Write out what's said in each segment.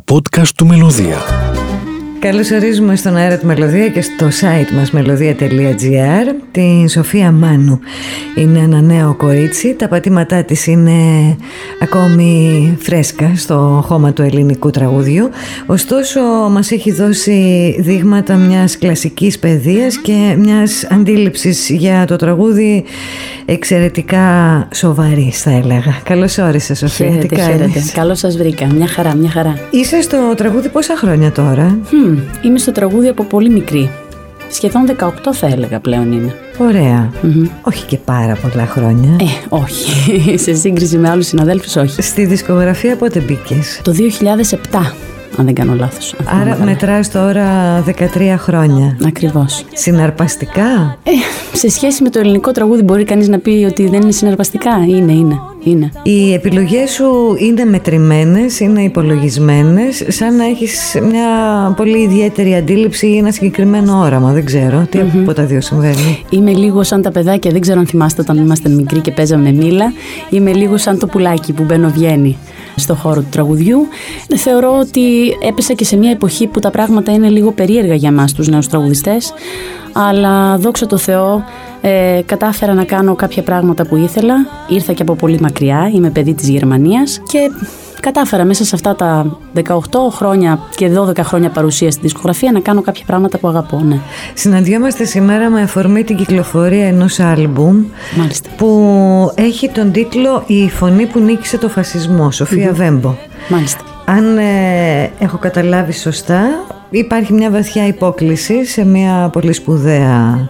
τα podcast του Μελωδία. Καλώς ορίζουμε στον αέρα τη Μελωδία και στο site μας μελωδία.gr την Σοφία Μάνου. Είναι ένα νέο κορίτσι, τα πατήματά της είναι ακόμη φρέσκα στο χώμα του ελληνικού τραγουδιού. Ωστόσο μας έχει δώσει δείγματα μιας κλασικής παιδείας και μιας αντίληψης για το τραγούδι εξαιρετικά σοβαρή θα έλεγα. Καλώς όρισες Σοφία. Χαίρετε, Τι χαίρετε. κάνεις; Καλώς σας βρήκα. Μια χαρά, μια χαρά. Είσαι στο τραγούδι πόσα χρόνια τώρα; Χμ, είμαι στο τραγούδι από πολύ μικρή. Σχεδόν 18 θα έλεγα πλέον είναι. Ωραία. Μμμ. Όχι και πάρα πολλά χρόνια. Ε, όχι. Σε σύγκριση με άλλους συναδέλφους, όχι. Στη δισκογραφία πότε μπήκες; Το 2007, αν δεν κάνω λάθος. αν θυμάμαι Άρα καλά. μετράς τώρα 13 χρόνια. Ακριβώς. Συναρπαστικά; Ε, σε σχέση με το ελληνικό τραγούδι μπορεί κανείς να πει ότι δεν είναι συναρπαστικά. Είναι, είναι, είναι. Οι επιλογές σου είναι μετρημένες, είναι υπολογισμένες, σαν να έχεις μια πολύ ιδιαίτερη αντίληψη ή ένα συγκεκριμένο όραμα. Δεν ξέρω τι από τα δύο συμβαίνει. Είμαι λίγο σαν τα παιδάκια, δεν ξέρω αν θυμάστε όταν ήμασταν μικροί και παίζαμε μήλα. Είμαι λίγο σαν το πουλάκι που μπαίνω βγαίνει στο χώρο του τραγουδιού. Θεωρώ ότι έπεσα και σε μια εποχή που τα πράγματα είναι λίγο περίεργα για μας τους νέους τραγουδιστές. Αλλά δόξα τω Θεώ ε, κατάφερα να κάνω κάποια πράγματα που ήθελα. Ήρθα και από πολύ μακριά, είμαι παιδί της Γερμανίας και κατάφερα μέσα σε αυτά τα 18 χρόνια και 12 χρόνια παρουσίας στη δισκογραφία να κάνω κάποια πράγματα που αγαπώ. Ναι. Συναντιόμαστε σήμερα με αφορμή την κυκλοφορία ενός άλμπουμ Μάλιστα. που έχει τον τίτλο «Η φωνή που νίκησε το φασισμό», Σοφία Βέμπο. Μάλιστα. Αν ε, έχω καταλάβει σωστά, υπάρχει μια βαθιά υπόκληση σε μια πολύ σπουδαία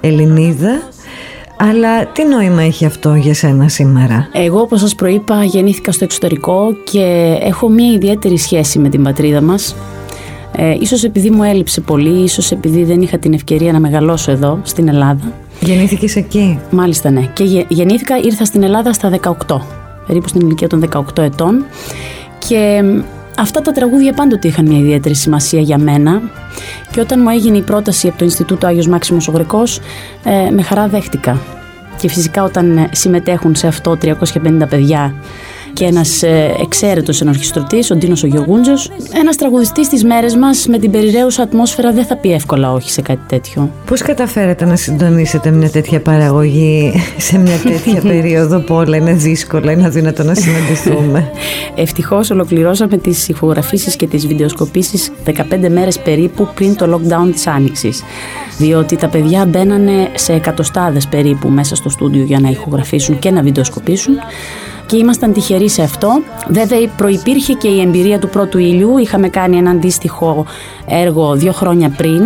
Ελληνίδα. Αλλά τι νόημα έχει αυτό για σένα σήμερα; Εγώ, όπως σας προείπα, γεννήθηκα στο εξωτερικό και έχω μια ιδιαίτερη σχέση με την πατρίδα μας. Ε, ίσως επειδή μου έλειψε πολύ, ίσως επειδή δεν είχα την ευκαιρία να μεγαλώσω εδώ, στην Ελλάδα. Γεννήθηκες εκεί; Μάλιστα, ναι. Και γε- γεννήθηκα, ήρθα στην Ελλάδα στα 18, περίπου στην ηλικία των 18 ετών. Και μ, αυτά τα τραγούδια πάντοτε είχαν μια ιδιαίτερη σημασία για μένα. Και όταν μου έγινε η πρόταση από το Ινστιτούτο Άγιος Μάξιμος ο Γρεκός, ε, με χαρά δέχτηκα. Και φυσικά όταν ε, συμμετέχουν σε αυτό 350 παιδιά και ένας ε, εξαίρετος ενορχιστρωτής, ο Ντίνος ο Γεωργούντζος, ένας τραγουδιστής στις μέρες μας με την περιραίουσα ατμόσφαιρα δεν θα πει εύκολα όχι σε κάτι τέτοιο. Πώς καταφέρατε να συντονίσετε μια τέτοια παραγωγή σε μια τέτοια περίοδο που όλα είναι δύσκολα, είναι αδύνατο να συναντηθούμε; Ευτυχώς ολοκληρώσαμε τις ηχογραφήσεις και τις βιντεοσκοπήσεις 15 μέρες περίπου πριν το lockdown της Άνοιξης. Διότι τα παιδιά μπαίνανε σε εκατοστάδες περίπου μέσα στο στούντιο για να ηχογραφήσουν και να βιντεοσκοπήσουν. Και ήμασταν τυχεροί σε αυτό. Βέβαια, προπήρχε και η εμπειρία του πρώτου ήλιου. Είχαμε κάνει ένα αντίστοιχο έργο δύο χρόνια πριν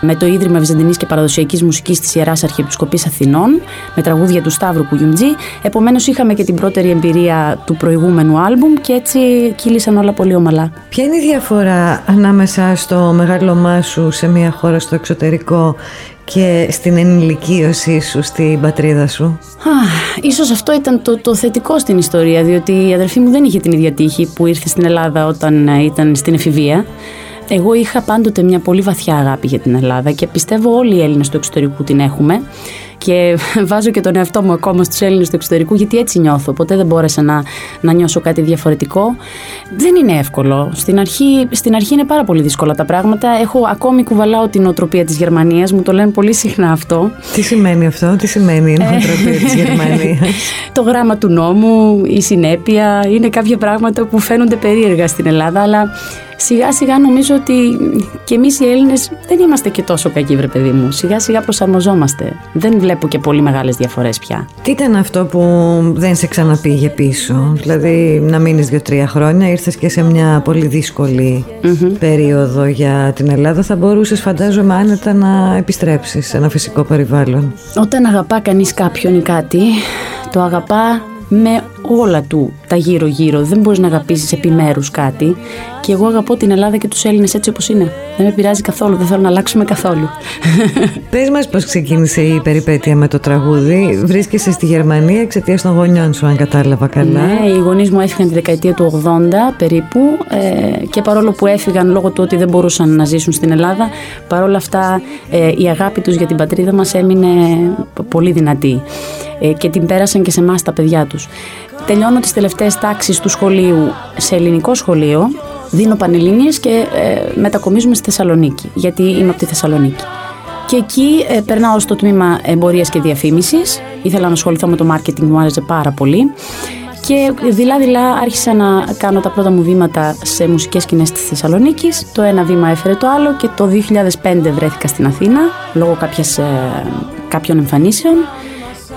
με το Ίδρυμα Βυζαντινής και Παραδοσιακής Μουσικής της Ιεράς Αρχιεπισκοπής Αθηνών με τραγούδια του Σταύρου Κουγιουμτζή. Επομένως είχαμε και την πρώτερη εμπειρία του προηγούμενου άλμπουμ και έτσι κύλησαν όλα πολύ ομαλά. Ποια είναι η διαφορά ανάμεσα στο μεγάλωμά σου σε μια χώρα στο εξωτερικό και στην ενηλικίωσή σου στην πατρίδα σου. Α, ίσως αυτό ήταν το, το θετικό στην ιστορία, διότι η αδερφή μου δεν είχε την ίδια τύχη που ήρθε στην Ελλάδα όταν ε, ήταν στην εφηβεία. Εγώ είχα πάντοτε μια πολύ βαθιά αγάπη για την Ελλάδα και πιστεύω όλοι οι Έλληνες του εξωτερικού την έχουμε και βάζω και τον εαυτό μου ακόμα στους Έλληνες του εξωτερικού γιατί έτσι νιώθω. Ποτέ δεν μπόρεσα να, να νιώσω κάτι διαφορετικό. Δεν είναι εύκολο. Στην αρχή, στην αρχή είναι πάρα πολύ δύσκολα τα πράγματα. Έχω ακόμη κουβαλάω την οτροπία της Γερμανίας, μου το λένε πολύ συχνά αυτό. Τι σημαίνει αυτό, τι σημαίνει η νοοτροπία της Γερμανίας; το γράμμα του νόμου, η συνέπεια, είναι κάποια πράγματα που φαίνονται περίεργα στην Ελλάδα, αλλά σιγά σιγά νομίζω ότι και εμείς οι Έλληνες δεν είμαστε και τόσο κακοί βρε παιδί μου. Σιγά σιγά προσαρμοζόμαστε. Δεν βλέπω και πολύ μεγάλες διαφορές πια. Τι ήταν αυτό που δεν σε ξαναπήγε πίσω, δηλαδή να μείνεις δύο-τρία χρόνια, ήρθες και σε μια πολύ δύσκολη περίοδο για την Ελλάδα, θα μπορούσες φαντάζομαι άνετα να επιστρέψεις σε ένα φυσικό περιβάλλον. Όταν αγαπά κανείς κάποιον ή κάτι, το αγαπά με όλα του τα γύρω-γύρω. Δεν μπορείς να αγαπήσεις επιμέρους κάτι. Και εγώ αγαπώ την Ελλάδα και τους Έλληνες έτσι όπως είναι. Δεν με πειράζει καθόλου, δεν θέλω να αλλάξουμε καθόλου. Πες μας πώς ξεκίνησε η περιπέτεια με το τραγούδι. Βρίσκεσαι στη Γερμανία εξαιτίας των γονιών σου, αν κατάλαβα καλά. Ναι, οι γονείς μου έφυγαν τη δεκαετία του 80 περίπου ε, και παρόλο που έφυγαν λόγω του ότι δεν μπορούσαν να ζήσουν στην Ελλάδα, παρόλα αυτά ε, η αγάπη τους για την πατρίδα μας έμεινε πολύ δυνατή ε, και την πέρασαν και σε εμάς τα παιδιά τους. Τελειώνω τις τελευταίες τάξεις του σχολείου σε ελληνικό σχολείο δίνω πανελλήνιες και ε, μετακομίζουμε στη Θεσσαλονίκη, γιατί είμαι από τη Θεσσαλονίκη. Και εκεί ε, περνάω στο τμήμα εμπορίας και διαφήμισης. Ήθελα να ασχοληθώ με το marketing, μου άρεσε πάρα πολύ. Και δειλά-δειλά άρχισα να κάνω τα πρώτα μου βήματα σε μουσικές σκηνές της Θεσσαλονίκης. Το ένα βήμα έφερε το άλλο και το 2005 βρέθηκα στην Αθήνα λόγω κάποιες, ε, κάποιων εμφανίσεων.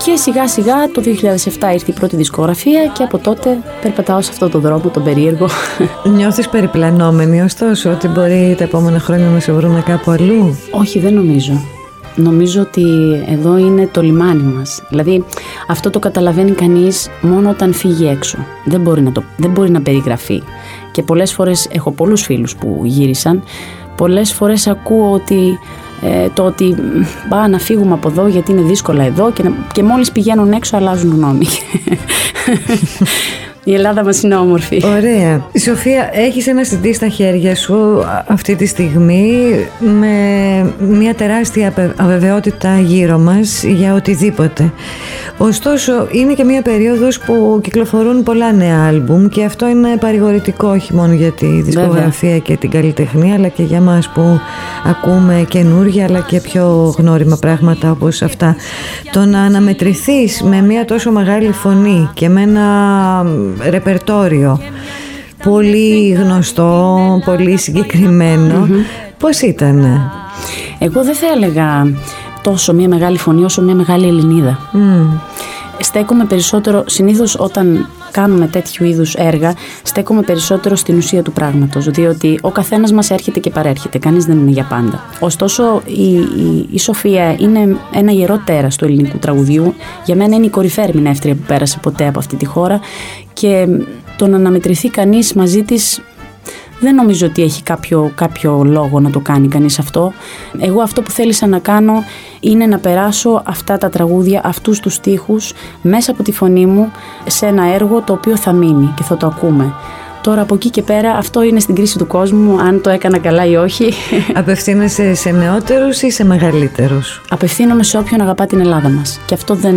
Και σιγά σιγά το 2007 ήρθε η πρώτη δισκογραφία και από τότε περπατάω σε αυτό το δρόμο, τον περίεργο. Νιώθεις περιπλανόμενη ωστόσο ότι μπορεί τα επόμενα χρόνια να σε βρούμε κάπου αλλού; Όχι, δεν νομίζω. Νομίζω ότι εδώ είναι το λιμάνι μας. Δηλαδή αυτό το καταλαβαίνει κανείς μόνο όταν φύγει έξω. Δεν μπορεί να, το, δεν μπορεί να περιγραφεί. Και πολλές φορές έχω πολλούς φίλους που γύρισαν. Πολλές φορές ακούω ότι ε, το ότι πά να φύγουμε από εδώ γιατί είναι δύσκολα εδώ και, και μόλις πηγαίνουν έξω αλλάζουν γνώμη. Η Ελλάδα μας είναι όμορφη. Ωραία. Σοφία, έχεις ένα CD στα χέρια σου αυτή τη στιγμή με μια τεράστια αβεβαιότητα γύρω μας για οτιδήποτε. Ωστόσο, είναι και μια περίοδος που κυκλοφορούν πολλά νέα άλμπουμ και αυτό είναι παρηγορητικό όχι μόνο για τη δισκογραφία και την καλλιτεχνία αλλά και για μας που ακούμε καινούργια αλλά και πιο γνώριμα πράγματα όπως αυτά. Το να αναμετρηθείς με μια τόσο μεγάλη φωνή και με ένα ρεπερτόριο πολύ γνωστό, πολύ συγκεκριμένο. Mm-hmm. Πώς ήταν; Εγώ δεν θα έλεγα τόσο μια μεγάλη φωνή όσο μια μεγάλη Ελληνίδα. Mm. Στέκομαι περισσότερο, συνήθως όταν κάνουμε τέτοιου είδους έργα, στέκομαι περισσότερο στην ουσία του πράγματος, διότι ο καθένας μας έρχεται και παρέρχεται, κανείς δεν είναι για πάντα. Ωστόσο, η, η, η Σοφία είναι ένα ιερό τέρας του ελληνικού τραγουδιού. Για μένα είναι η κορυφαία ερμηνεύτρια που πέρασε ποτέ από αυτή τη χώρα και το να αναμετρηθεί κανείς μαζί της δεν νομίζω ότι έχει κάποιο, κάποιο λόγο να το κάνει κανείς αυτό. Εγώ αυτό που θέλησα να κάνω είναι να περάσω αυτά τα τραγούδια, αυτούς τους στίχους μέσα από τη φωνή μου σε ένα έργο το οποίο θα μείνει και θα το ακούμε. Τώρα από εκεί και πέρα αυτό είναι στην κρίση του κόσμου, αν το έκανα καλά ή όχι. Απευθύνεσαι σε νεότερους ή σε μεγαλύτερους; Απευθύνομαι σε όποιον αγαπά την Ελλάδα μας. Και αυτό δεν,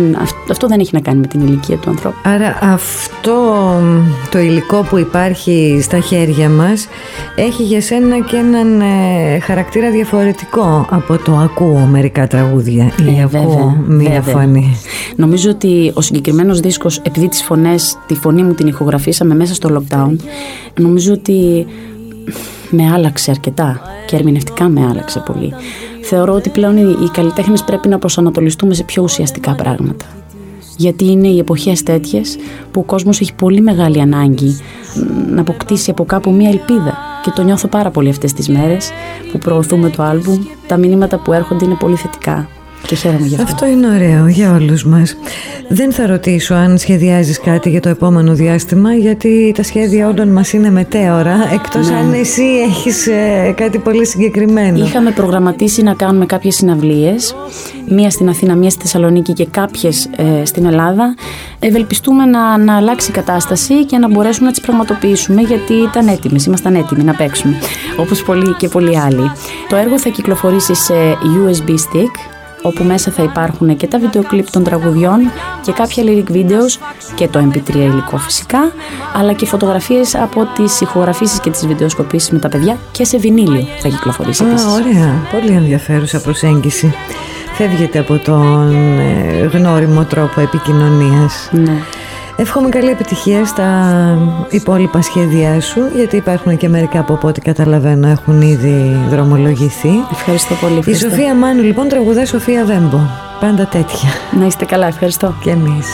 αυτό δεν έχει να κάνει με την ηλικία του ανθρώπου. Άρα αυτό το υλικό που υπάρχει στα χέρια μας έχει για σένα και έναν ε, χαρακτήρα διαφορετικό από το ακούω μερικά τραγούδια ή ε, ακούω μία φωνή. Νομίζω ότι ο συγκεκριμένος δίσκος, επειδή τις φωνές, τη φωνή μου την ηχογραφήσαμε μέσα στο lockdown, νομίζω ότι με άλλαξε αρκετά και ερμηνευτικά με άλλαξε πολύ. Θεωρώ ότι πλέον οι καλλιτέχνες πρέπει να προσανατολιστούμε σε πιο ουσιαστικά πράγματα. Γιατί είναι οι εποχές τέτοιες που ο κόσμος έχει πολύ μεγάλη ανάγκη να αποκτήσει από κάπου μία ελπίδα. Και το νιώθω πάρα πολύ αυτές τις μέρες που προωθούμε το άλμπουμ. Τα μηνύματα που έρχονται είναι πολύ θετικά. Και χαίρομαι γι' αυτό. Αυτό είναι ωραίο για όλους μας. Δεν θα ρωτήσω αν σχεδιάζεις κάτι για το επόμενο διάστημα, γιατί τα σχέδια όντων μας είναι μετέωρα, εκτός ναι. αν εσύ έχεις ε, κάτι πολύ συγκεκριμένο. Είχαμε προγραμματίσει να κάνουμε κάποιες συναυλίες, μία στην Αθήνα, μία στη Θεσσαλονίκη και κάποιες ε, στην Ελλάδα. Ευελπιστούμε να, να αλλάξει η κατάσταση και να μπορέσουμε να τις πραγματοποιήσουμε, γιατί ήταν έτοιμες, ήμασταν έτοιμοι να παίξουμε, όπως πολλοί και πολλοί άλλοι. Το έργο θα κυκλοφορήσει σε USB stick, όπου μέσα θα υπάρχουν και τα βίντεο κλιπ των τραγουδιών και κάποια lyric videos και το mp3 υλικό φυσικά, αλλά και φωτογραφίες από τις ηχογραφήσεις και τις βιντεοσκοπήσεις με τα παιδιά και σε βινίλιο θα κυκλοφορήσει Α, ωραία, πολύ ενδιαφέρουσα προσέγγιση. Φεύγετε από τον ε, γνώριμο τρόπο επικοινωνίας. Ναι. Εύχομαι καλή επιτυχία στα υπόλοιπα σχέδιά σου, γιατί υπάρχουν και μερικά από ό,τι καταλαβαίνω έχουν ήδη δρομολογηθεί. Ευχαριστώ πολύ. Ευχαριστώ. Η Σοφία Μάνου λοιπόν τραγουδά Σοφία Βέμπο. Πάντα τέτοια. Να είστε καλά, ευχαριστώ. Και εμείς.